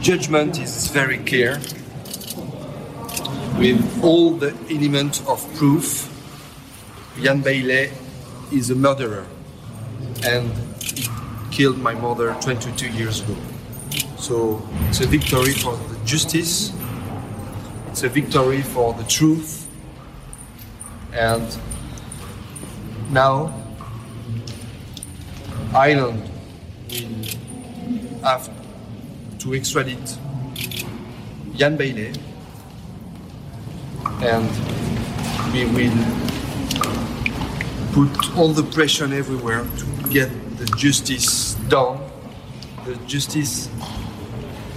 judgment is very clear with all the elements of proof. Ian Bailey is a murderer and he killed my mother 22 years ago. So it's a victory for the justice, it's a victory for the truth, and now Ireland will have to extradite Ian Bailey and we will put all the pressure everywhere to get the justice done. The justice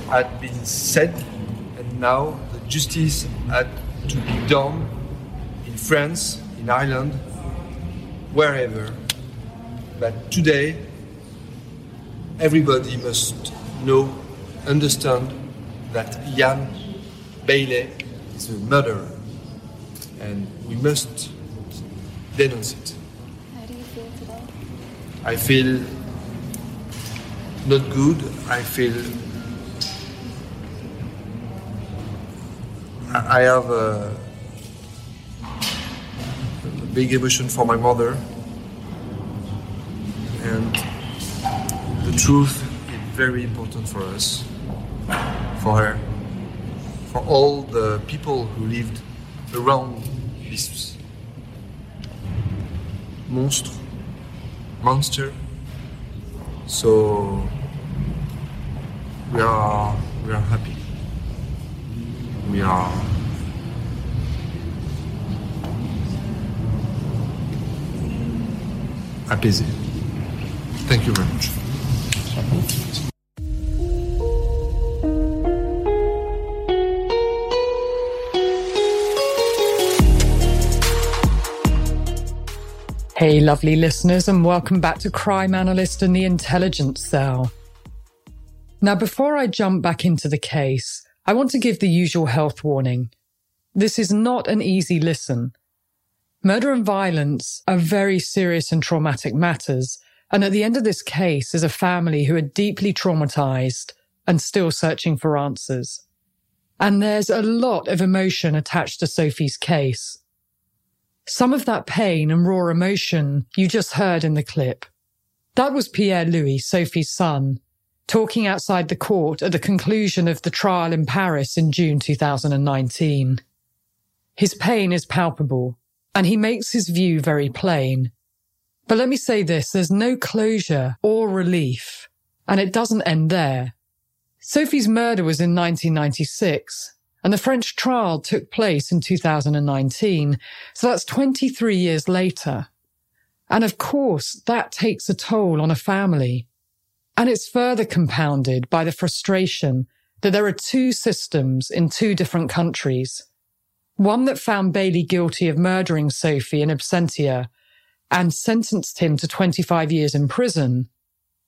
had been said and now the justice had to be done in France, in Ireland, wherever. But today, everybody must know, understand that Ian Bailey is a murderer. And we must denounce it. How do you feel today? I feel not good. I feel I have a, a big emotion for my mother, and the truth is very important for us, for her, for all the people who lived around this monster monster. So we are we are happy. We are apaisés. Thank you very much. Hey, lovely listeners, and welcome back to Crime Analyst and the Intelligence Cell. Now, before I jump back into the case, I want to give the usual health warning. This is not an easy listen. Murder and violence are very serious and traumatic matters, and at the end of this case is a family who are deeply traumatized and still searching for answers. And there's a lot of emotion attached to Sophie's case. Some of that pain and raw emotion you just heard in the clip. That was Pierre Louis, Sophie's son, talking outside the court at the conclusion of the trial in Paris in June 2019. His pain is palpable, and he makes his view very plain. But let me say this, there's no closure or relief, and it doesn't end there. Sophie's murder was in 1996, and the French trial took place in 2019. So that's 23 years later. And of course, that takes a toll on a family. And it's further compounded by the frustration that there are two systems in two different countries. One that found Bailey guilty of murdering Sophie in absentia and sentenced him to 25 years in prison.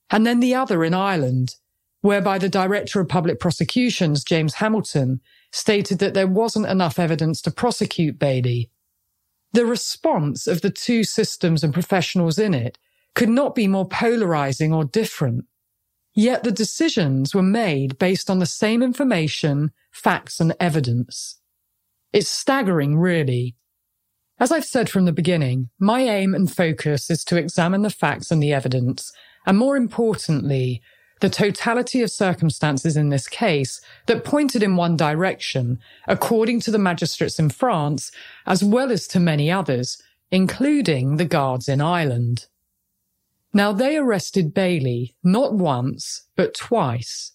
And then the other in Ireland, whereby the Director of Public Prosecutions, James Hamilton, stated that there wasn't enough evidence to prosecute Bailey. The response of the two systems and professionals in it could not be more polarizing or different. Yet the decisions were made based on the same information, facts and evidence. It's staggering, really. As I've said from the beginning, my aim and focus is to examine the facts and the evidence, and more importantly, the totality of circumstances in this case that pointed in one direction, according to the magistrates in France, as well as to many others, including the guards in Ireland. Now they arrested Bailey not once, but twice.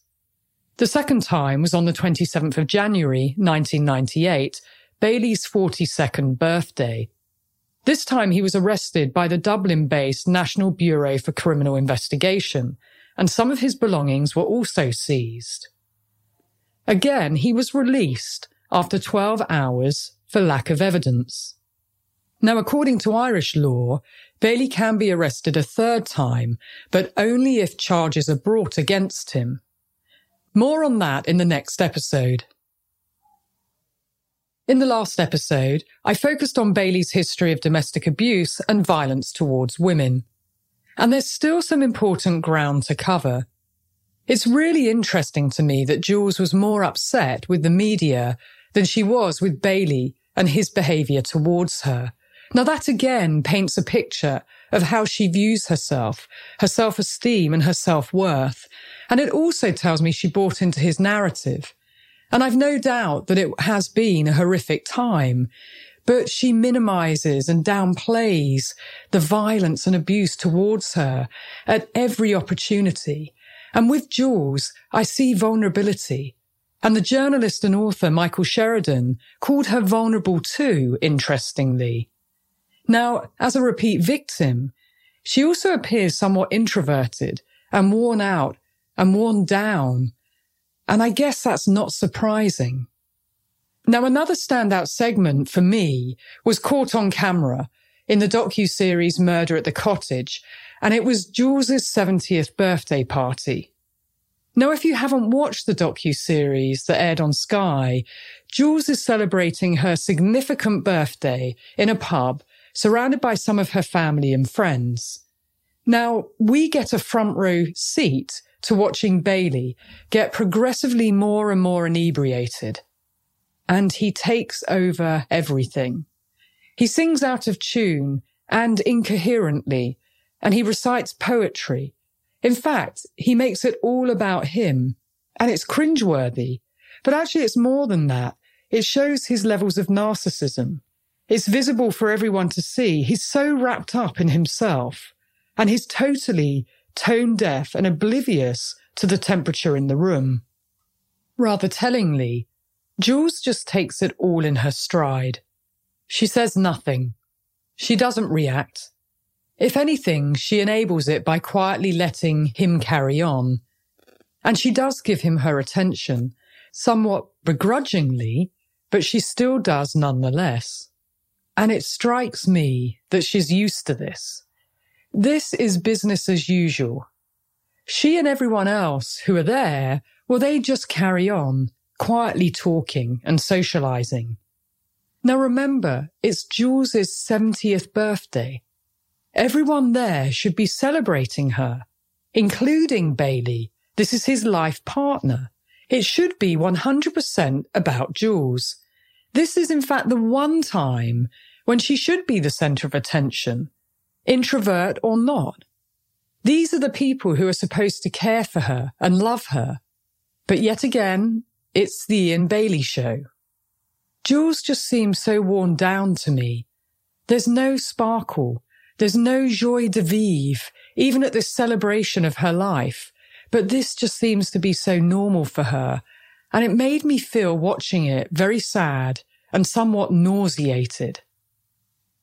The second time was on the 27th of January, 1998, Bailey's 42nd birthday. This time he was arrested by the Dublin based National Bureau for Criminal Investigation, and some of his belongings were also seized. Again, he was released after 12 hours for lack of evidence. Now, according to Irish law, Bailey can be arrested a third time, but only if charges are brought against him. More on that in the next episode. In the last episode, I focused on Bailey's history of domestic abuse and violence towards women. And there's still some important ground to cover. It's really interesting to me that Jules was more upset with the media than she was with Bailey and his behavior towards her. Now that again paints a picture of how she views herself, her self-esteem and her self-worth. And it also tells me she bought into his narrative. And I've no doubt that it has been a horrific time, but she minimizes and downplays the violence and abuse towards her at every opportunity. And with Jules, I see vulnerability. And the journalist and author Michael Sheridan called her vulnerable too, interestingly. Now, as a repeat victim, she also appears somewhat introverted and worn out and worn down. And I guess that's not surprising. Now, another standout segment for me was caught on camera in the docu-series Murder at the Cottage, and it was Jules's 70th birthday party. Now, if you haven't watched the docu-series that aired on Sky, Jules is celebrating her significant birthday in a pub surrounded by some of her family and friends. Now, we get a front row seat to watching Bailey get progressively more and more inebriated. And he takes over everything. He sings out of tune and incoherently, and he recites poetry. In fact, he makes it all about him, and it's cringeworthy. But actually, it's more than that. It shows his levels of narcissism. It's visible for everyone to see. He's so wrapped up in himself, and he's totally tone deaf and oblivious to the temperature in the room. Rather tellingly, Jules just takes it all in her stride. She says nothing. She doesn't react. If anything, she enables it by quietly letting him carry on. And she does give him her attention, somewhat begrudgingly, but she still does nonetheless. And it strikes me that she's used to this. This is business as usual. She and everyone else who are there, well, they just carry on, quietly talking and socializing. Now remember, it's Jules's 70th birthday. Everyone there should be celebrating her, including Bailey. This is his life partner. It should be 100% about Jules. This is in fact the one time when she should be the center of attention introvert or not. These are the people who are supposed to care for her and love her. But yet again, it's the Ian Bailey show. Jules just seems so worn down to me. There's no sparkle. There's no joie de vivre, even at this celebration of her life. But this just seems to be so normal for her. And it made me feel watching it very sad and somewhat nauseated.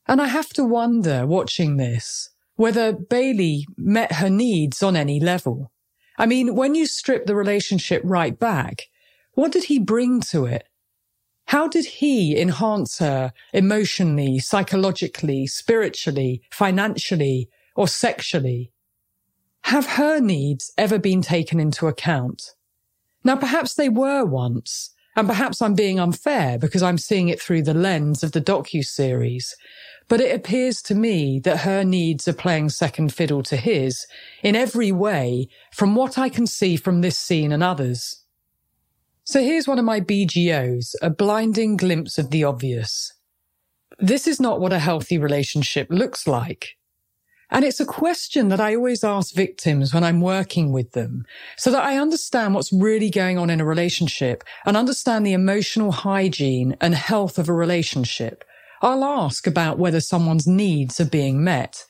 And I have to wonder, watching this, whether Bailey met her needs on any level. I mean, when you strip the relationship right back, what did he bring to it? How did he enhance her emotionally, psychologically, spiritually, financially, or sexually? Have her needs ever been taken into account? Now, perhaps they were once, and perhaps I'm being unfair because I'm seeing it through the lens of the docu-series. But it appears to me that her needs are playing second fiddle to his in every way from what I can see from this scene and others. So here's one of my BGOs, a blinding glimpse of the obvious. This is not what a healthy relationship looks like. And it's a question that I always ask victims when I'm working with them so that I understand what's really going on in a relationship and understand the emotional hygiene and health of a relationship I'll ask about whether someone's needs are being met.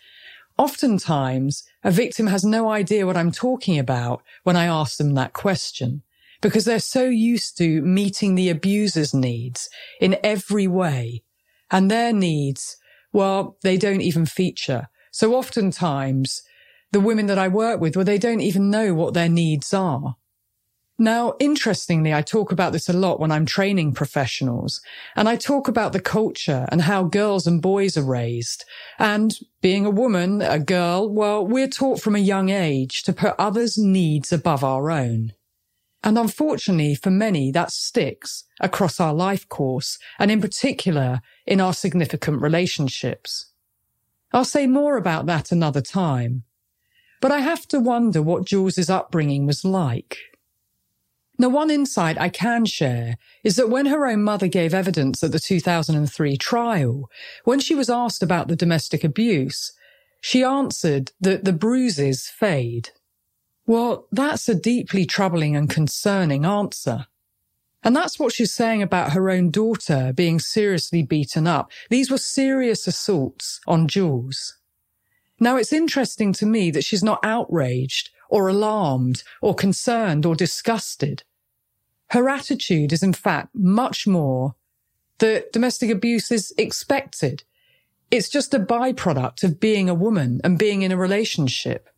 Oftentimes, a victim has no idea what I'm talking about when I ask them that question because they're so used to meeting the abuser's needs in every way. And their needs, well, they don't even feature. So oftentimes, the women that I work with, well, they don't even know what their needs are. Now, interestingly, I talk about this a lot when I'm training professionals and I talk about the culture and how girls and boys are raised. And being a woman, a girl, well, we're taught from a young age to put others' needs above our own. And unfortunately for many, that sticks across our life course and in particular in our significant relationships. I'll say more about that another time. but I have to wonder what Jules's upbringing was like. Now, one insight I can share is that when her own mother gave evidence at the 2003 trial, when she was asked about the domestic abuse, she answered that the bruises fade. Well, that's a deeply troubling and concerning answer. And that's what she's saying about her own daughter being seriously beaten up. These were serious assaults on Jules. Now, it's interesting to me that she's not outraged or alarmed or concerned or disgusted. Her attitude is in fact much more that domestic abuse is expected. It's just a byproduct of being a woman and being in a relationship.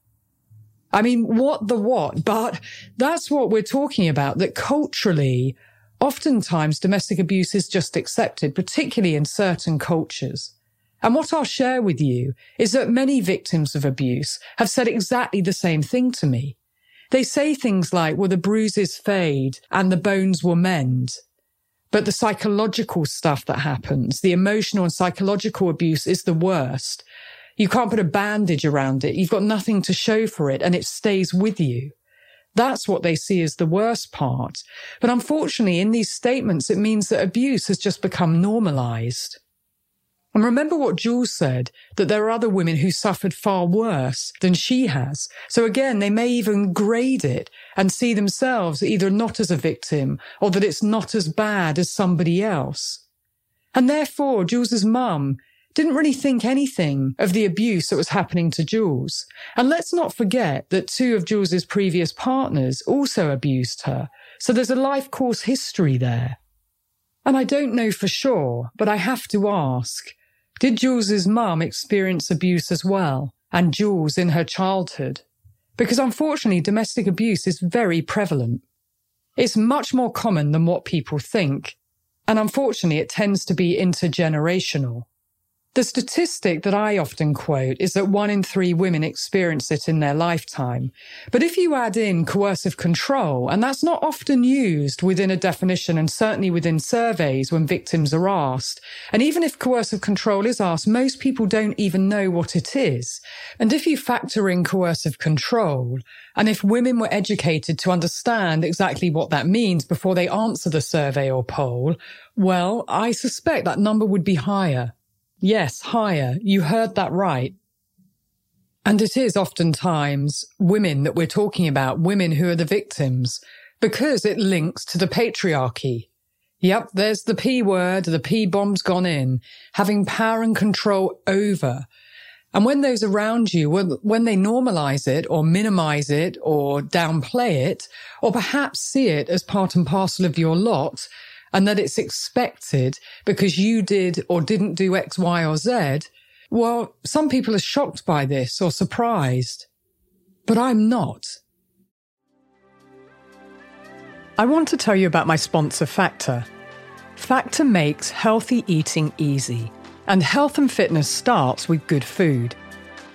I mean, what the what? But that's what we're talking about, that culturally, oftentimes domestic abuse is just accepted, particularly in certain cultures. And what I'll share with you is that many victims of abuse have said exactly the same thing to me. They say things like, well, the bruises fade and the bones will mend. But the psychological stuff that happens, the emotional and psychological abuse is the worst. You can't put a bandage around it. You've got nothing to show for it and it stays with you. That's what they see as the worst part. But unfortunately, in these statements, it means that abuse has just become normalized. And remember what Jules said, that there are other women who suffered far worse than she has. So again, they may even grade it and see themselves either not as a victim or that it's not as bad as somebody else. And therefore, Jules's mum didn't really think anything of the abuse that was happening to Jules. And let's not forget that two of Jules's previous partners also abused her. So there's a life course history there. And I don't know for sure, but I have to ask, did Jules's mum experience abuse as well? And Jules in her childhood? Because unfortunately, domestic abuse is very prevalent. It's much more common than what people think. And unfortunately, it tends to be intergenerational. The statistic that I often quote is that one in three women experience it in their lifetime. But if you add in coercive control, and that's not often used within a definition and certainly within surveys when victims are asked, and even if coercive control is asked, most people don't even know what it is. And if you factor in coercive control, and if women were educated to understand exactly what that means before they answer the survey or poll, well, I suspect that number would be higher. Yes, higher. You heard that right. And it is oftentimes women that we're talking about, women who are the victims, because it links to the patriarchy. Yep, there's the P word, the P bomb's gone in, having power and control over. And when those around you, when they normalize it or minimize it or downplay it, or perhaps see it as part and parcel of your lot, and that it's expected because you did or didn't do X, Y, or Z, well, some people are shocked by this or surprised. But I'm not. I want to tell you about my sponsor, Factor. Factor makes healthy eating easy, and health and fitness starts with good food.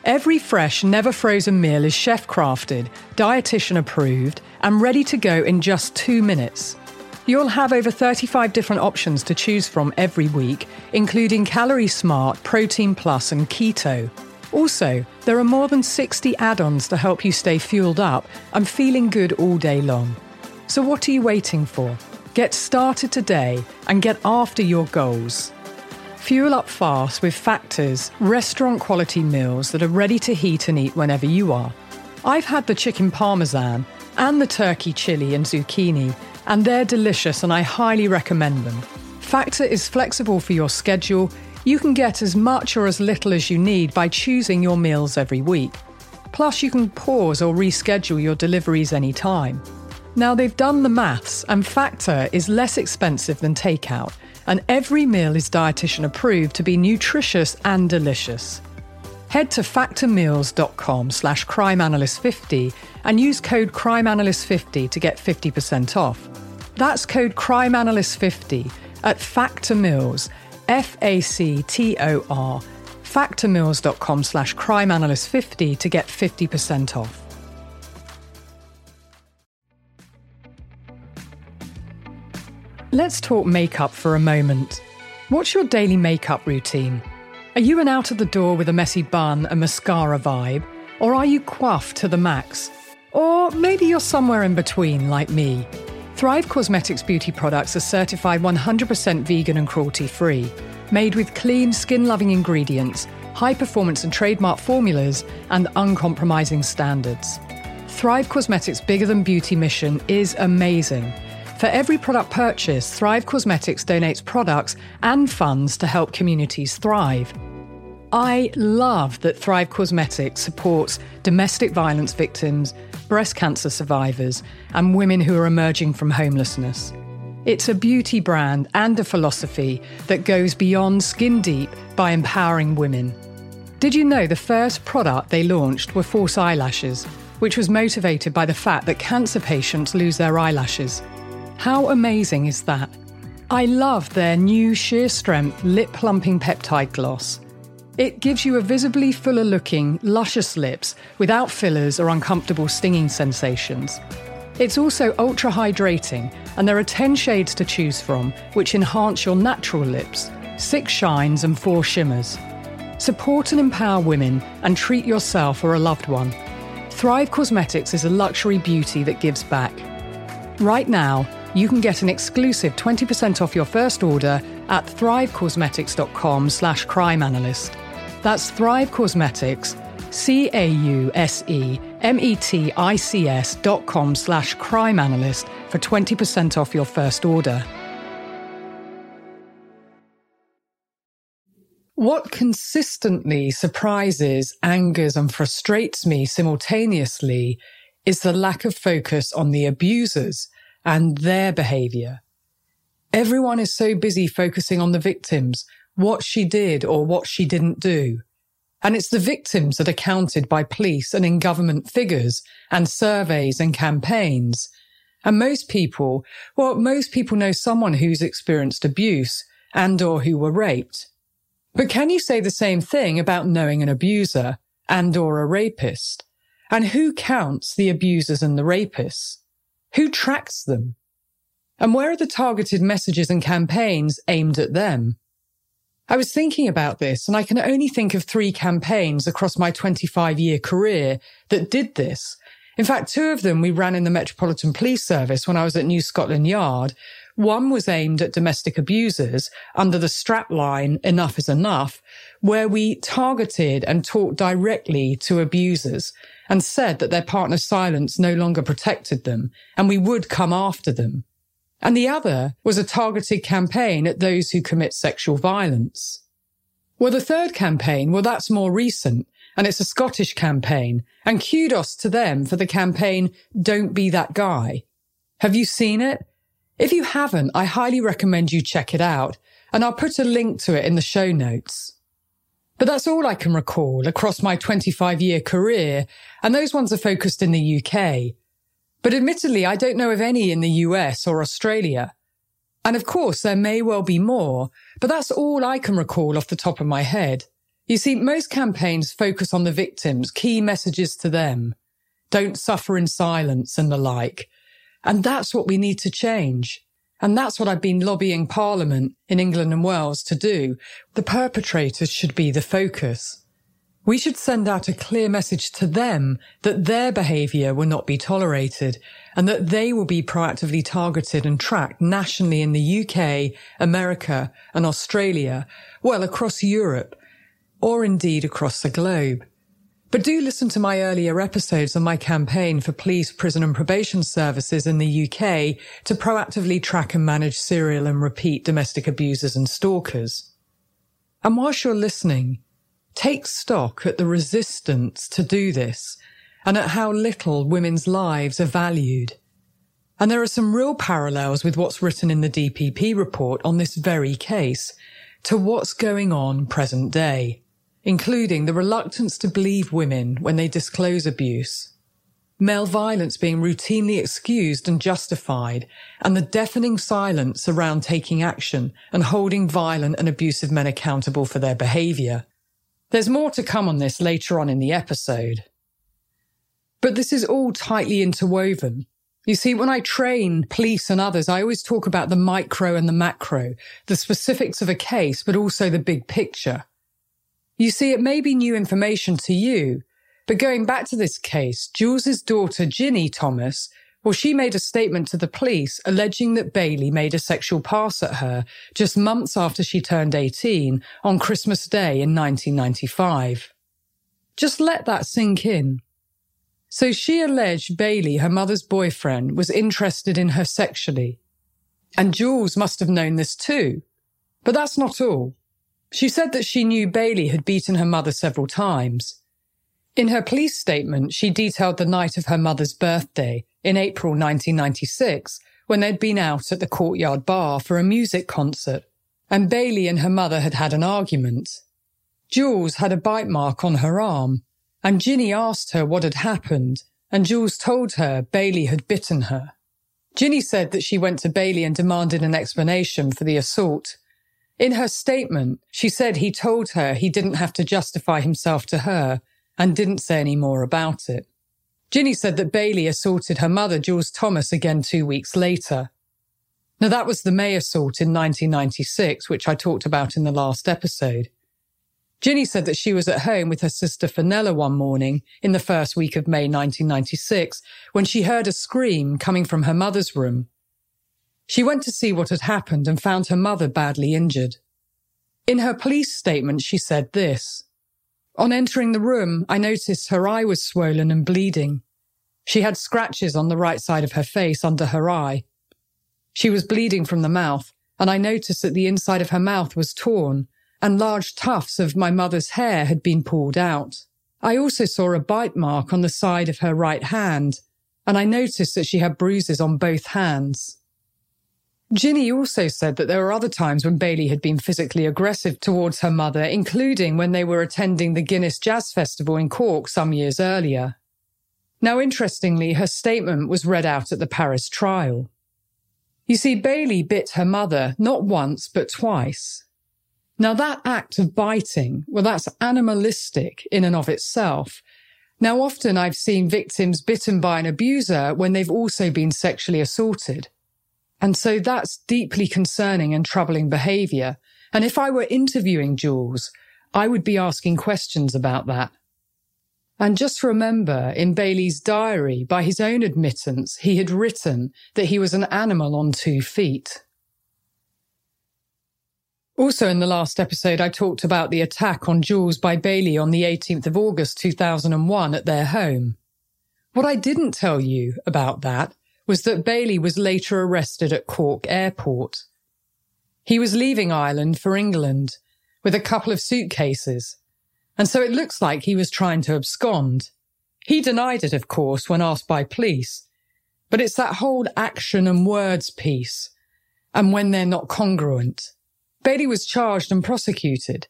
Every fresh, never frozen meal is chef crafted, dietitian approved, and ready to go in just two minutes. You'll have over 35 different options to choose from every week, including Calorie Smart, Protein Plus, and Keto. Also, there are more than 60 add ons to help you stay fueled up and feeling good all day long. So, what are you waiting for? Get started today and get after your goals. Fuel up fast with Factors, restaurant quality meals that are ready to heat and eat whenever you are. I've had the chicken parmesan and the turkey chili and zucchini and they're delicious and I highly recommend them. Factor is flexible for your schedule. You can get as much or as little as you need by choosing your meals every week. Plus, you can pause or reschedule your deliveries anytime. Now, they've done the maths, and Factor is less expensive than takeout, and every meal is dietitian approved to be nutritious and delicious. Head to factormeals.com slash crimeanalyst50 and use code crimeanalyst50 to get 50% off. That's code crimeanalyst50 at Factor Meals, F-A-C-T-O-R, factormeals.com slash crimeanalyst50 to get 50% off. Let's talk makeup for a moment. What's your daily makeup routine? Are you an out of the door with a messy bun and mascara vibe? Or are you coiffed to the max? Or maybe you're somewhere in between, like me. Thrive Causemetics beauty products are certified 100% vegan and cruelty free, made with clean, skin loving ingredients, high performance and trademark formulas, and uncompromising standards. Thrive Causemetics' bigger than beauty mission is amazing. For every product purchase, Thrive Causemetics donates products and funds to help communities thrive. I love that Thrive Causemetics supports domestic violence victims, breast cancer survivors, and women who are emerging from homelessness. It's a beauty brand and a philosophy that goes beyond skin deep by empowering women. Did you know the first product they launched were false eyelashes, which was motivated by the fact that cancer patients lose their eyelashes? How amazing is that? I love their new sheer strength lip plumping peptide gloss. It gives you a visibly fuller looking, luscious lips without fillers or uncomfortable stinging sensations. It's also ultra hydrating, and there are 10 shades to choose from, which enhance your natural lips, six shines, and four shimmers. Support and empower women and treat yourself or a loved one. Thrive Causemetics is a luxury beauty that gives back. Right now, you can get an exclusive 20% off your first order at thrivecausemetics.com slash crimeanalyst. That's Thrive Causemetics, C-A-U-S-E-M-E-T-I-C-S dot com slash crime analyst for 20% off your first order. What consistently surprises, angers, and frustrates me simultaneously is the lack of focus on the abusers and their behavior. Everyone is so busy focusing on the victims what she did or what she didn't do. And it's the victims that are counted by police and in government figures and surveys and campaigns. And most people, well, most people know someone who's experienced abuse and or who were raped. But can you say the same thing about knowing an abuser and or a rapist? And who counts the abusers and the rapists? Who tracks them? And where are the targeted messages and campaigns aimed at them? I was thinking about this and I can only think of three campaigns across my 25 year career that did this. In fact, two of them we ran in the Metropolitan Police Service when I was at New Scotland Yard. One was aimed at domestic abusers under the strapline Enough is Enough, where we targeted and talked directly to abusers and said that their partner's silence no longer protected them and we would come after them and the other was a targeted campaign at those who commit sexual violence. Well, the third campaign, well, that's more recent, and it's a Scottish campaign, and kudos to them for the campaign Don't Be That Guy. Have you seen it? If you haven't, I highly recommend you check it out, and I'll put a link to it in the show notes. But that's all I can recall across my 25 year career, and those ones are focused in the UK. But admittedly, I don't know of any in the US or Australia. And of course, there may well be more, but that's all I can recall off the top of my head. You see, most campaigns focus on the victims, key messages to them. Don't suffer in silence and the like. And that's what we need to change. And that's what I've been lobbying Parliament in England and Wales to do. The perpetrators should be the focus. We should send out a clear message to them that their behaviour will not be tolerated and that they will be proactively targeted and tracked nationally in the UK, America and Australia, well, across Europe, or indeed across the globe. But do listen to my earlier episodes on my campaign for police, prison and probation services in the UK to proactively track and manage serial and repeat domestic abusers and stalkers. And whilst you're listening, Take stock at the resistance to do this and at how little women's lives are valued. And there are some real parallels with what's written in the DPP report on this very case to what's going on present day, including the reluctance to believe women when they disclose abuse, male violence being routinely excused and justified, and the deafening silence around taking action and holding violent and abusive men accountable for their behaviour. There's more to come on this later on in the episode. But this is all tightly interwoven. You see, when I train police and others, I always talk about the micro and the macro, the specifics of a case, but also the big picture. You see, it may be new information to you, But going back to this case, Jules's daughter, Ginny Thomas, well, she made a statement to the police alleging that Bailey made a sexual pass at her just months after she turned 18 on Christmas Day in 1995. Just let that sink in. So she alleged Bailey, her mother's boyfriend, was interested in her sexually. And Jules must have known this too. But that's not all. She said that she knew Bailey had beaten her mother several times. In her police statement, she detailed the night of her mother's birthday in April 1996 when they'd been out at the courtyard bar for a music concert, and Bailey and her mother had had an argument. Jules had a bite mark on her arm, and Ginny asked her what had happened, and Jules told her Bailey had bitten her. Ginny said that she went to Bailey and demanded an explanation for the assault. In her statement, she said he told her he didn't have to justify himself to her and didn't say any more about it. Ginny said that Bailey assaulted her mother, Jules Thomas, again two weeks later. Now, that was the May assault in 1996, which I talked about in the last episode. Ginny said that she was at home with her sister Fenella one morning in the first week of May 1996 when she heard a scream coming from her mother's room. She went to see what had happened and found her mother badly injured. In her police statement, she said this. On entering the room, I noticed her eye was swollen and bleeding. She had scratches on the right side of her face under her eye. She was bleeding from the mouth, and I noticed that the inside of her mouth was torn, and large tufts of my mother's hair had been pulled out. I also saw a bite mark on the side of her right hand, and I noticed that she had bruises on both hands. Ginny also said that there were other times when Bailey had been physically aggressive towards her mother, including when they were attending the Guinness Jazz Festival in Cork some years earlier. Now, interestingly, her statement was read out at the Paris trial. You see, Bailey bit her mother not once, but twice. Now, that act of biting, well, that's animalistic in and of itself. Now, often I've seen victims bitten by an abuser when they've also been sexually assaulted. And so that's deeply concerning and troubling behavior. And if I were interviewing Jules, I would be asking questions about that. And just remember, in Bailey's diary, by his own admittance, he had written that he was an animal on two feet. Also, in the last episode, I talked about the attack on Jules by Bailey on the 18th of August 2001 at their home. What I didn't tell you about that was that Bailey was later arrested at Cork Airport. He was leaving Ireland for England with a couple of suitcases, and so it looks like he was trying to abscond. He denied it, of course, when asked by police, but it's that whole action and words piece, and when they're not congruent. Bailey was charged and prosecuted,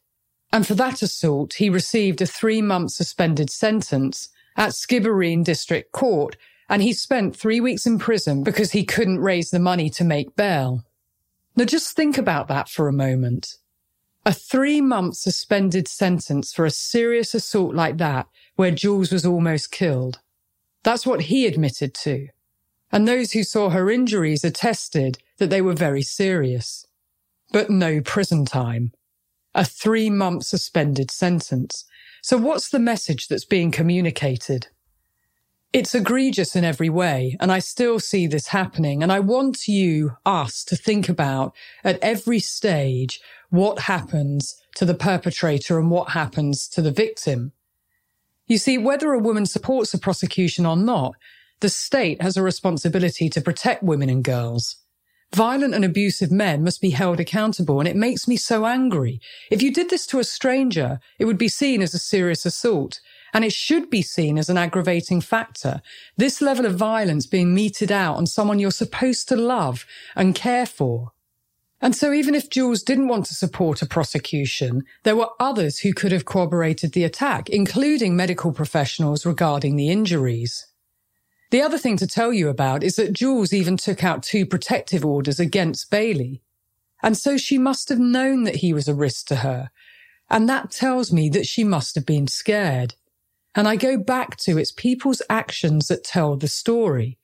and for that assault, he received a three month suspended sentence at Skibbereen District Court and he spent three weeks in prison because he couldn't raise the money to make bail. Now just think about that for a moment. A three month suspended sentence for a serious assault like that, where Jules was almost killed. That's what he admitted to. And those who saw her injuries attested that they were very serious. But no prison time. A three month suspended sentence. So what's the message that's being communicated? It's egregious in every way. And I still see this happening. And I want you, us, to think about at every stage what happens to the perpetrator and what happens to the victim. You see, whether a woman supports a prosecution or not, the state has a responsibility to protect women and girls. Violent and abusive men must be held accountable, and it makes me so angry. If you did this to a stranger, it would be seen as a serious assault and it should be seen as an aggravating factor. This level of violence being meted out on someone you're supposed to love and care for. And so even if Jules didn't want to support a prosecution, there were others who could have corroborated the attack, including medical professionals regarding the injuries. The other thing to tell you about is that Jules even took out two protective orders against Bailey. And so she must have known that he was a risk to her. And that tells me that she must have been scared. And I go back to it's people's actions that tell the story.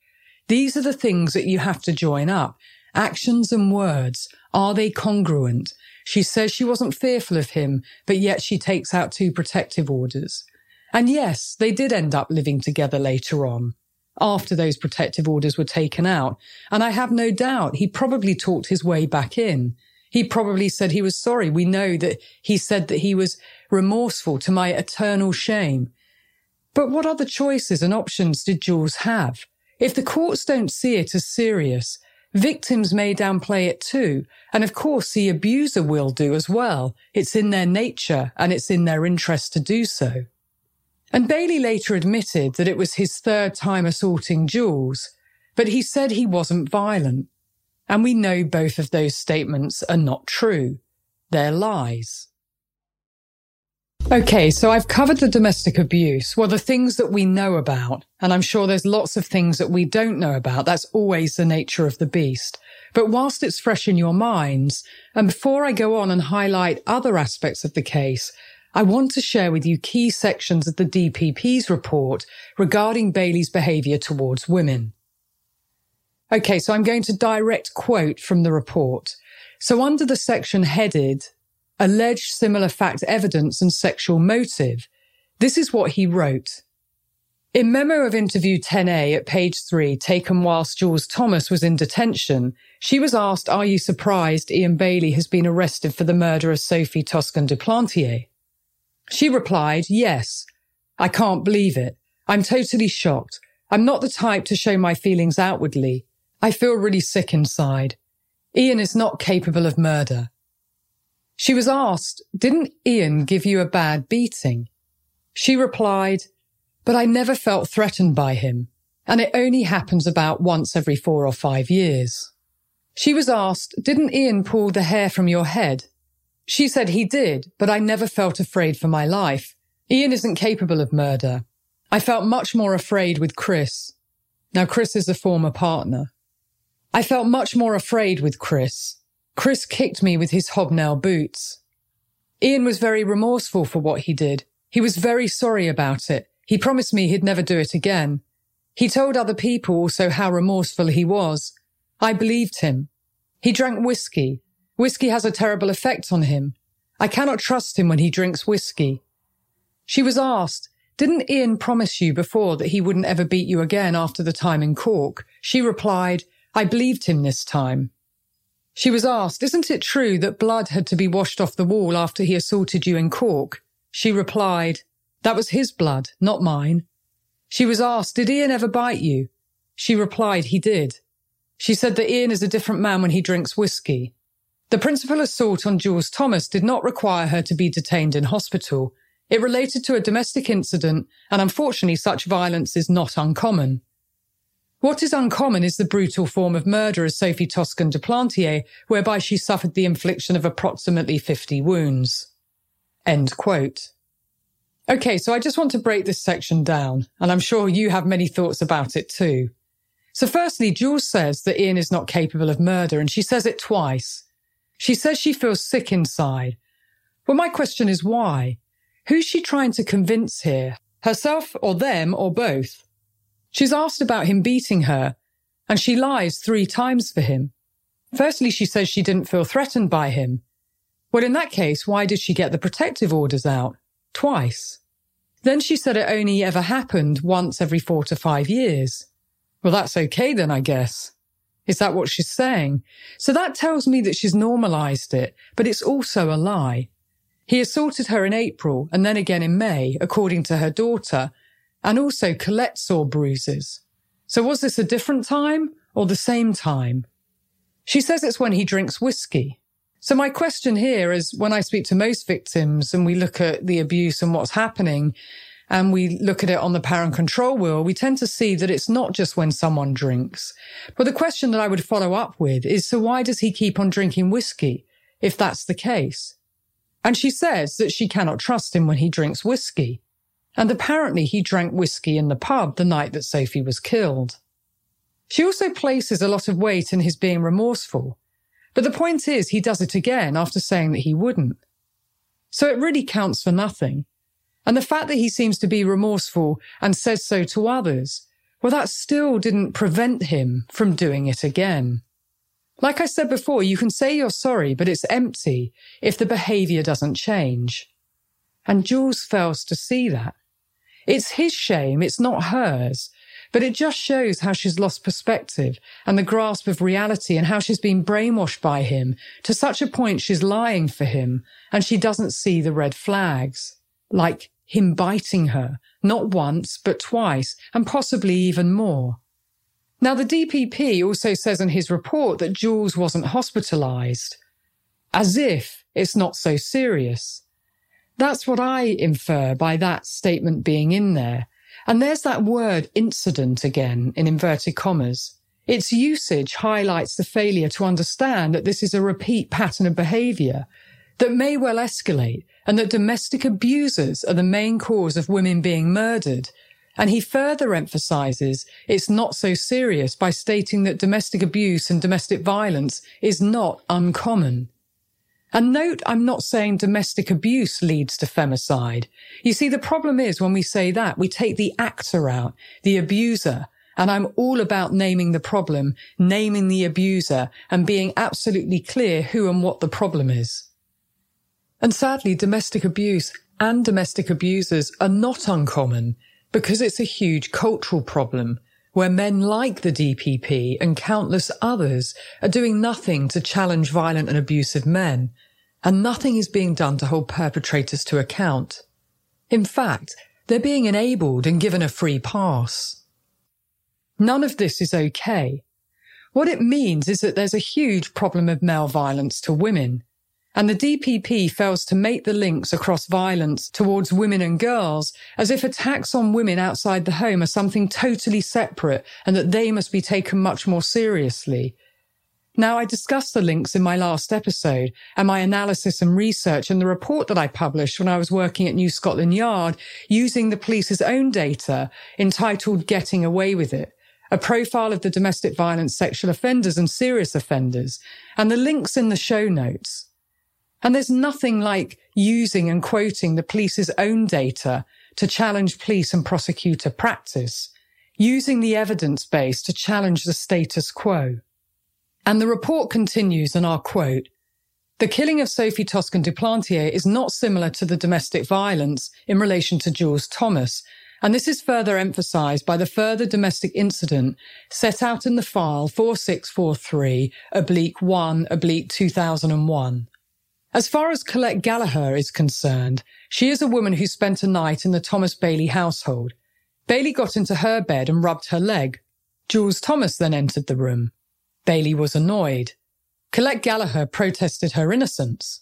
These are the things that you have to join up. Actions and words. Are they congruent? She says she wasn't fearful of him, but yet she takes out two protective orders. And yes, they did end up living together later on, after those protective orders were taken out. And I have no doubt he probably talked his way back in. He probably said he was sorry. We know that he said that he was remorseful to my eternal shame. But what other choices and options did Jules have? If the courts don't see it as serious, victims may downplay it too. And of course, the abuser will do as well. It's in their nature and it's in their interest to do so. And Bailey later admitted that it was his third time assaulting Jules, but he said he wasn't violent. And we know both of those statements are not true. They're lies. Okay, so I've covered the domestic abuse, well, the things that we know about, and I'm sure there's lots of things that we don't know about. That's always the nature of the beast. But whilst it's fresh in your minds, and before I go on and highlight other aspects of the case, I want to share with you key sections of the DPP's report regarding Bailey's behaviour towards women. Okay, so I'm going to direct quote from the report. So under the section headed alleged similar fact evidence and sexual motive, this is what he wrote. In memo of interview 10A at page 3, taken whilst Jules Thomas was in detention, she was asked, Are you surprised Ian Bailey has been arrested for the murder of Sophie Toscan du Plantier? She replied, Yes. I can't believe it. I'm totally shocked. I'm not the type to show my feelings outwardly. I feel really sick inside. Ian is not capable of murder. She was asked, Didn't Ian give you a bad beating? She replied, But I never felt threatened by him, and it only happens about once every four or five years. She was asked, Didn't Ian pull the hair from your head? She said he did, but I never felt afraid for my life. Ian isn't capable of murder. I felt much more afraid with Chris. Now, Chris is a former partner. I felt much more afraid with Chris. Chris kicked me with his hobnail boots. Ian was very remorseful for what he did. He was very sorry about it. He promised me he'd never do it again. He told other people also how remorseful he was. I believed him. He drank whiskey. Whiskey has a terrible effect on him. I cannot trust him when he drinks whiskey. She was asked, didn't Ian promise you before that he wouldn't ever beat you again after the time in Cork? She replied, I believed him this time. She was asked, Isn't it true that blood had to be washed off the wall after he assaulted you in Cork? She replied, That was his blood, not mine. She was asked, Did Ian ever bite you? She replied, He did. She said that Ian is a different man when he drinks whiskey. The principal assault on Jules Thomas did not require her to be detained in hospital. It related to a domestic incident, and unfortunately, such violence is not uncommon. What is uncommon is the brutal form of murder as Sophie Toscan du Plantier, whereby she suffered the infliction of approximately 50 wounds. End quote. Okay, so I just want to break this section down, and I'm sure you have many thoughts about it too. So firstly, Jules says that Ian is not capable of murder, and she says it twice. She says she feels sick inside. Well, my question is why? Who's she trying to convince here? Herself or them or both? She's asked about him beating her, and she lies three times for him. Firstly, she says she didn't feel threatened by him. Well, in that case, why did she get the protective orders out? Twice. Then she said it only ever happened once every four to five years. Well, that's okay then, I guess. Is that what she's saying? So that tells me that she's normalized it, but it's also a lie. He assaulted her in April and then again in May, according to her daughter, and also Colette saw bruises. So was this a different time or the same time? She says it's when he drinks whiskey. So my question here is when I speak to most victims and we look at the abuse and what's happening and we look at it on the power and control wheel, we tend to see that it's not just when someone drinks. But the question that I would follow up with is, so why does he keep on drinking whiskey if that's the case? And she says that she cannot trust him when he drinks whiskey and apparently he drank whiskey in the pub the night that Sophie was killed. She also places a lot of weight in his being remorseful, but the point is he does it again after saying that he wouldn't. So it really counts for nothing. And the fact that he seems to be remorseful and says so to others, well, that still didn't prevent him from doing it again. Like I said before, you can say you're sorry, but it's empty if the behaviour doesn't change. And Jules fails to see that. It's his shame, it's not hers. But it just shows how she's lost perspective and the grasp of reality and how she's been brainwashed by him to such a point she's lying for him and she doesn't see the red flags. Like him biting her, not once, but twice, and possibly even more. Now, the DPP also says in his report that Jules wasn't hospitalized, as if it's not so serious. That's what I infer by that statement being in there. And there's that word incident again in inverted commas. Its usage highlights the failure to understand that this is a repeat pattern of behavior that may well escalate and that domestic abusers are the main cause of women being murdered. And he further emphasizes it's not so serious by stating that domestic abuse and domestic violence is not uncommon. And note, I'm not saying domestic abuse leads to femicide. You see, the problem is when we say that, we take the actor out, the abuser, and I'm all about naming the problem, naming the abuser, and being absolutely clear who and what the problem is. And sadly, domestic abuse and domestic abusers are not uncommon because it's a huge cultural problem where men like the DPP and countless others are doing nothing to challenge violent and abusive men, and nothing is being done to hold perpetrators to account. In fact, they're being enabled and given a free pass. None of this is okay. What it means is that there's a huge problem of male violence to women, and the DPP fails to make the links across violence towards women and girls as if attacks on women outside the home are something totally separate and that they must be taken much more seriously. Now, I discussed the links in my last episode and my analysis and research and the report that I published when I was working at New Scotland Yard using the police's own data entitled Getting Away with It a profile of the domestic violence sexual offenders and serious offenders, and the links in the show notes. And there's nothing like using and quoting the police's own data to challenge police and prosecutor practice, using the evidence base to challenge the status quo. And the report continues, and I'll quote, the killing of Sophie Toscan du Plantier is not similar to the domestic violence in relation to Jules Thomas, and this is further emphasized by the further domestic incident set out in the file 4643 oblique 1 oblique 2001. As far as Colette Gallagher is concerned, she is a woman who spent a night in the Thomas Bailey household. Bailey got into her bed and rubbed her leg. Jules Thomas then entered the room. Bailey was annoyed. Colette Gallagher protested her innocence.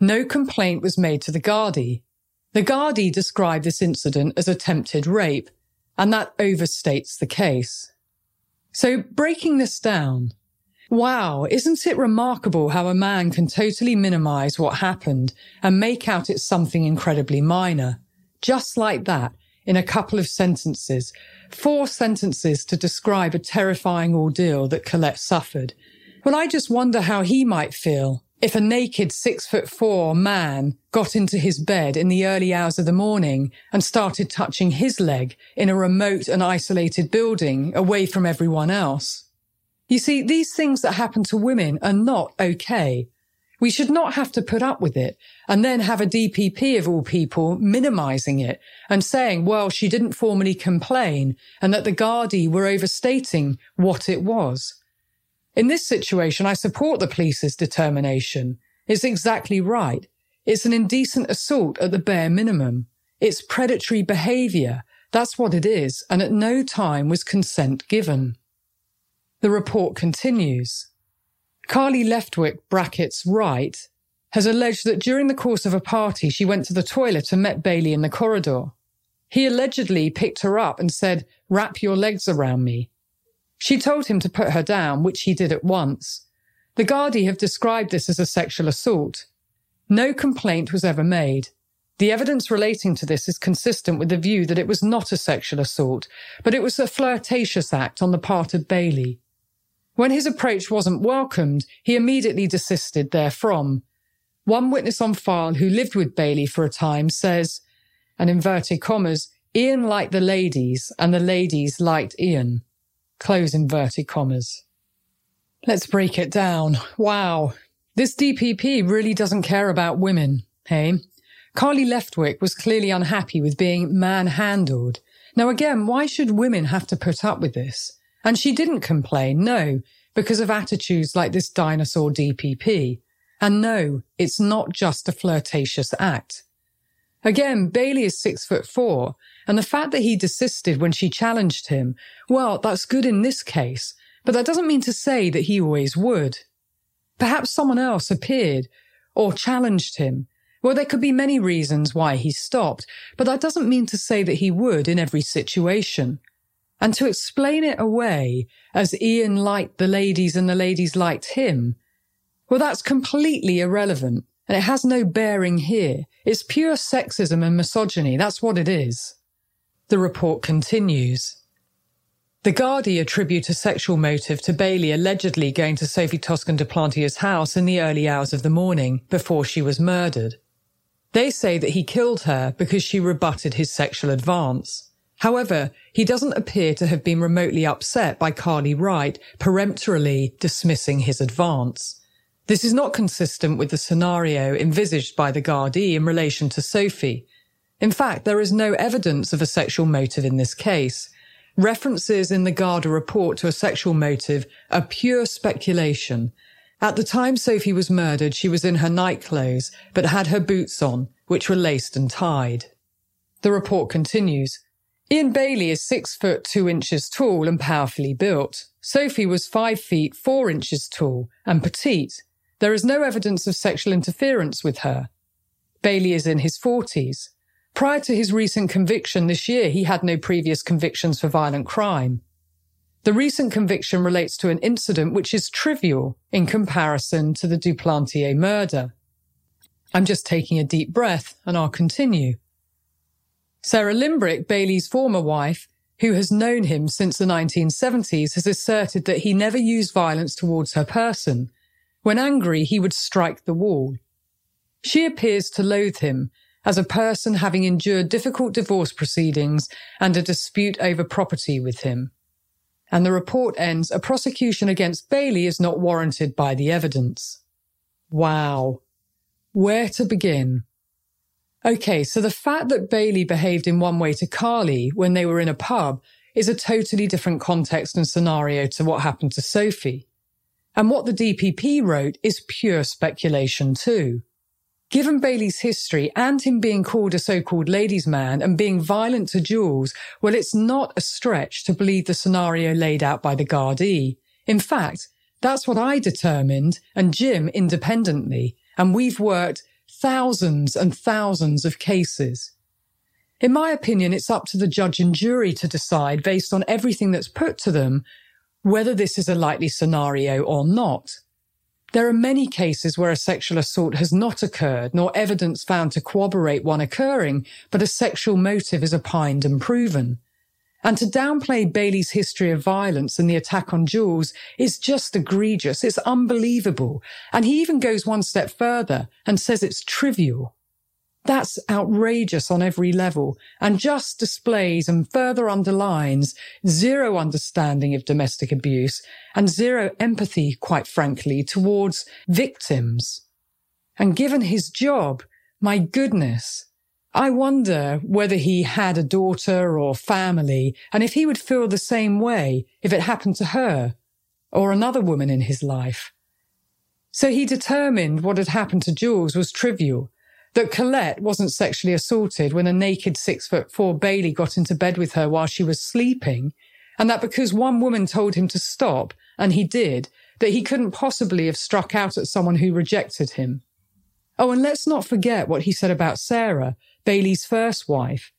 No complaint was made to the Gardaí. The Gardaí described this incident as attempted rape, and that overstates the case. So breaking this down, Wow, isn't it remarkable how a man can totally minimize what happened and make out it's something incredibly minor? Just like that, in a couple of sentences, four sentences to describe a terrifying ordeal that Colette suffered. Well, I just wonder how he might feel if a naked six foot four man got into his bed in the early hours of the morning and started touching his leg in a remote and isolated building away from everyone else. You see, these things that happen to women are not okay. We should not have to put up with it and then have a DPP of all people minimizing it and saying, well, she didn't formally complain and that the Gardaí were overstating what it was. In this situation, I support the police's determination. It's exactly right. It's an indecent assault at the bare minimum. It's predatory behavior. That's what it is. And at no time was consent given. The report continues. Carly Leftwick, brackets, right, has alleged that during the course of a party, she went to the toilet and met Bailey in the corridor. He allegedly picked her up and said, wrap your legs around me. She told him to put her down, which he did at once. The Gardaí have described this as a sexual assault. No complaint was ever made. The evidence relating to this is consistent with the view that it was not a sexual assault, but it was a flirtatious act on the part of Bailey. When his approach wasn't welcomed, he immediately desisted therefrom. One witness on file who lived with Bailey for a time says, and inverted commas, Ian liked the ladies and the ladies liked Ian. Close inverted commas. Let's break it down. Wow. This DPP really doesn't care about women, hey? Carly Leftwich was clearly unhappy with being manhandled. Now again, why should women have to put up with this? And she didn't complain, no, because of attitudes like this dinosaur DPP. And no, it's not just a flirtatious act. Again, Bailey is six foot four, and the fact that he desisted when she challenged him, well, that's good in this case, but that doesn't mean to say that he always would. Perhaps someone else appeared or challenged him. Well, there could be many reasons why he stopped, but that doesn't mean to say that he would in every situation. And to explain it away as Ian liked the ladies and the ladies liked him, well, that's completely irrelevant and it has no bearing here. It's pure sexism and misogyny. That's what it is. The report continues. The Gardaí attribute a sexual motive to Bailey allegedly going to Sophie Toscan du Plantier's house in the early hours of the morning before she was murdered. They say that he killed her because she rebutted his sexual advance. However, he doesn't appear to have been remotely upset by Carly Wright peremptorily dismissing his advance. This is not consistent with the scenario envisaged by the Gardaí in relation to Sophie. In fact, there is no evidence of a sexual motive in this case, References in the Garda report to a sexual motive are pure speculation. At the time Sophie was murdered, she was in her night clothes, but had her boots on, which were laced and tied. The report continues. Ian Bailey is six foot two inches tall and powerfully built. Sophie was five feet four inches tall and petite. There is no evidence of sexual interference with her. Bailey is in his forties. Prior to his recent conviction this year, he had no previous convictions for violent crime. The recent conviction relates to an incident which is trivial in comparison to the du Plantier murder. I'm just taking a deep breath and I'll continue. Sarah Limbrick, Bailey's former wife, who has known him since the 1970s, has asserted that he never used violence towards her person. When angry, he would strike the wall. She appears to loathe him as a person having endured difficult divorce proceedings and a dispute over property with him. And the report ends, a prosecution against Bailey is not warranted by the evidence. Wow. Where to begin? Okay, so the fact that Bailey behaved in one way to Carly when they were in a pub is a totally different context and scenario to what happened to Sophie. And what the DPP wrote is pure speculation too. Given Bailey's history and him being called a so-called ladies' man and being violent to Jules, well, it's not a stretch to believe the scenario laid out by the Gardaí. In fact, that's what I determined and Jim independently, and we've worked thousands and thousands of cases. In my opinion, it's up to the judge and jury to decide based on everything that's put to them whether this is a likely scenario or not. There are many cases where a sexual assault has not occurred, nor evidence found to corroborate one occurring, but a sexual motive is opined and proven. And to downplay Bailey's history of violence and the attack on Jules is just egregious. It's unbelievable. And he even goes one step further and says it's trivial. That's outrageous on every level and just displays and further underlines zero understanding of domestic abuse and zero empathy, quite frankly, towards victims. And given his job, my goodness, I wonder whether he had a daughter or family and if he would feel the same way if it happened to her or another woman in his life. So he determined what had happened to Jules was trivial that Colette wasn't sexually assaulted when a naked six foot four Bailey got into bed with her while she was sleeping, and that because one woman told him to stop, and he did, that he couldn't possibly have struck out at someone who rejected him. Oh, and let's not forget what he said about Sarah, Bailey's first wife.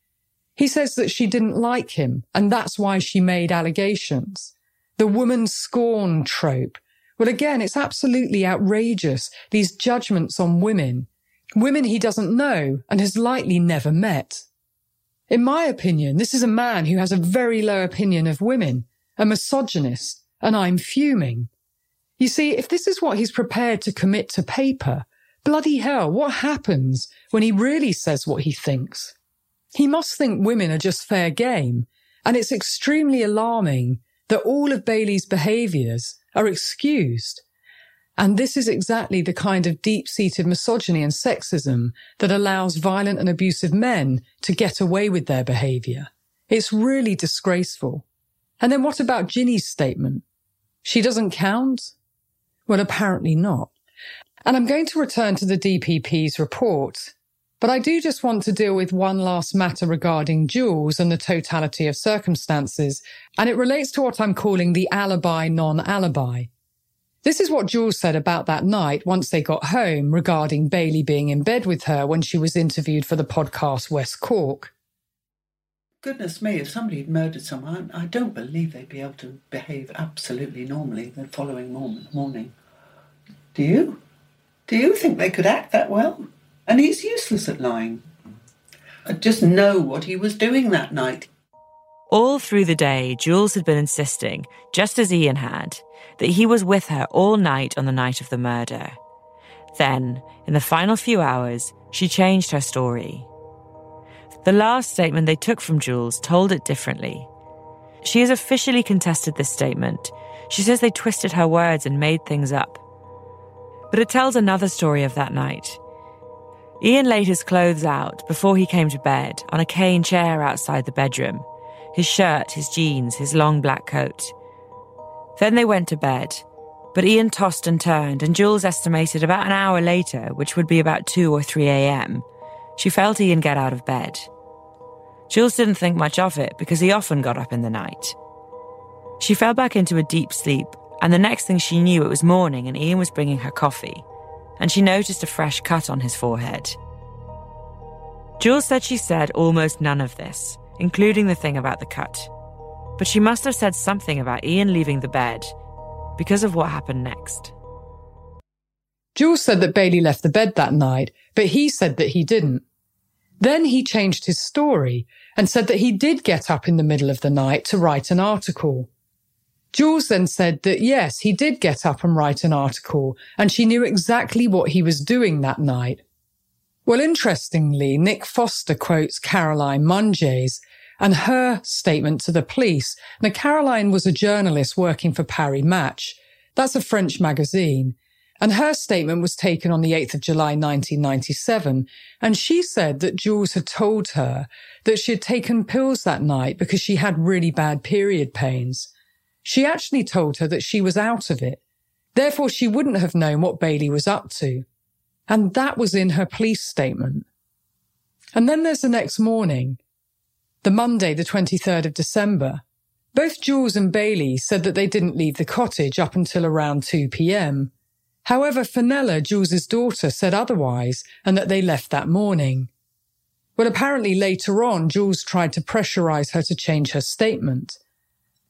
He says that she didn't like him, and that's why she made allegations. The woman scorn trope. Well, again, it's absolutely outrageous, these judgments on women women he doesn't know and has likely never met. In my opinion, this is a man who has a very low opinion of women, a misogynist, and I'm fuming. You see, if this is what he's prepared to commit to paper, bloody hell, what happens when he really says what he thinks? He must think women are just fair game, and it's extremely alarming that all of Bailey's behaviours are excused And this is exactly the kind of deep seated misogyny and sexism that allows violent and abusive men to get away with their behavior. It's really disgraceful. And then what about Ginny's statement? She doesn't count? Well, apparently not. And I'm going to return to the DPP's report, but I do just want to deal with one last matter regarding Jules and the totality of circumstances, and it relates to what I'm calling the alibi non-alibi. This is what Jules said about that night once they got home regarding Bailey being in bed with her when she was interviewed for the podcast West Cork. Goodness me, if somebody had murdered someone, I don't believe they'd be able to behave absolutely normally the following morning. Do you? Do you think they could act that well? And he's useless at lying. I just know what he was doing that night. All through the day, Jules had been insisting, just as Ian had, that he was with her all night on the night of the murder. Then, in the final few hours, she changed her story. The last statement they took from Jules told it differently. She has officially contested this statement. She says they twisted her words and made things up. But it tells another story of that night. Ian laid his clothes out before he came to bed on a cane chair outside the bedroom his shirt, his jeans, his long black coat. Then they went to bed, but Ian tossed and turned, and Jules estimated about an hour later, which would be about 2 or 3 a.m., she felt Ian get out of bed. Jules didn't think much of it because he often got up in the night. She fell back into a deep sleep, and the next thing she knew, it was morning and Ian was bringing her coffee, and she noticed a fresh cut on his forehead. Jules said she said almost none of this, including the thing about the cut. But she must have said something about Ian leaving the bed because of what happened next. Jules said that Bailey left the bed that night, but he said that he didn't. Then he changed his story and said that he did get up in the middle of the night to write an article. Jules then said that yes, he did get up and write an article, and she knew exactly what he was doing that night. Well, interestingly, Nick Foster quotes Caroline Mangez and her statement to the police. Now, Caroline was a journalist working for Paris Match. That's a French magazine. And her statement was taken on the 8th of July 1997. And she said that Jules had told her that she had taken pills that night because she had really bad period pains. She actually told her that she was out of it. Therefore, she wouldn't have known what Bailey was up to. And that was in her police statement. And then there's the next morning, the Monday, the 23rd of December. Both Jules and Bailey said that they didn't leave the cottage up until around 2 p.m. However, Fenella, Jules's daughter, said otherwise and that they left that morning. Well, apparently later on, Jules tried to pressurize her to change her statement.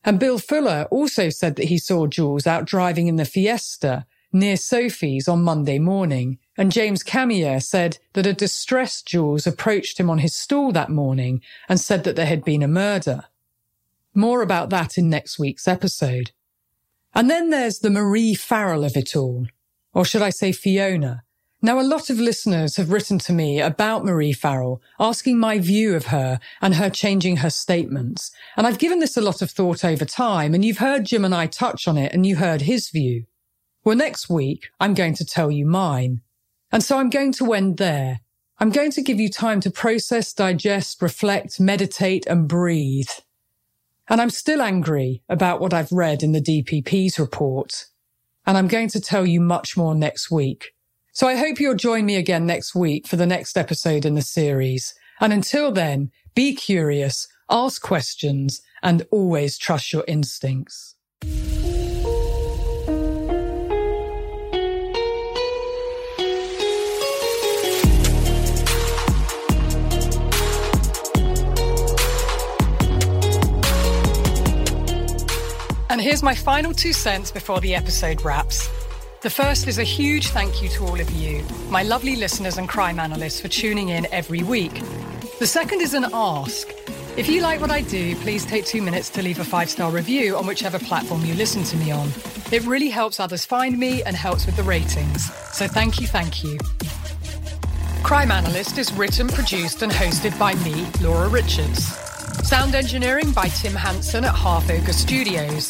And Bill Fuller also said that he saw Jules out driving in the Fiesta near Sophie's on Monday morning and James Camier said that a distressed Jules approached him on his stool that morning and said that there had been a murder. More about that in next week's episode. And then there's the Marie Farrell of it all. Or should I say Fiona? Now, a lot of listeners have written to me about Marie Farrell, asking my view of her and her changing her statements. And I've given this a lot of thought over time, and you've heard Jim and I touch on it, and you heard his view. Well, next week, I'm going to tell you mine. And so I'm going to end there. I'm going to give you time to process, digest, reflect, meditate and breathe. And I'm still angry about what I've read in the DPP's report. And I'm going to tell you much more next week. So I hope you'll join me again next week for the next episode in the series. And until then, be curious, ask questions, and always trust your instincts. And here's my final two cents before the episode wraps. The first is a huge thank you to all of you, my lovely listeners and crime analysts, for tuning in every week. The second is an ask. If you like what I do, please take two minutes to leave a five star review on whichever platform you listen to me on. It really helps others find me and helps with the ratings. So thank you, thank you. Crime Analyst is written, produced, and hosted by me, Laura Richards. Sound engineering by Tim Hanson at Half Acre Studios.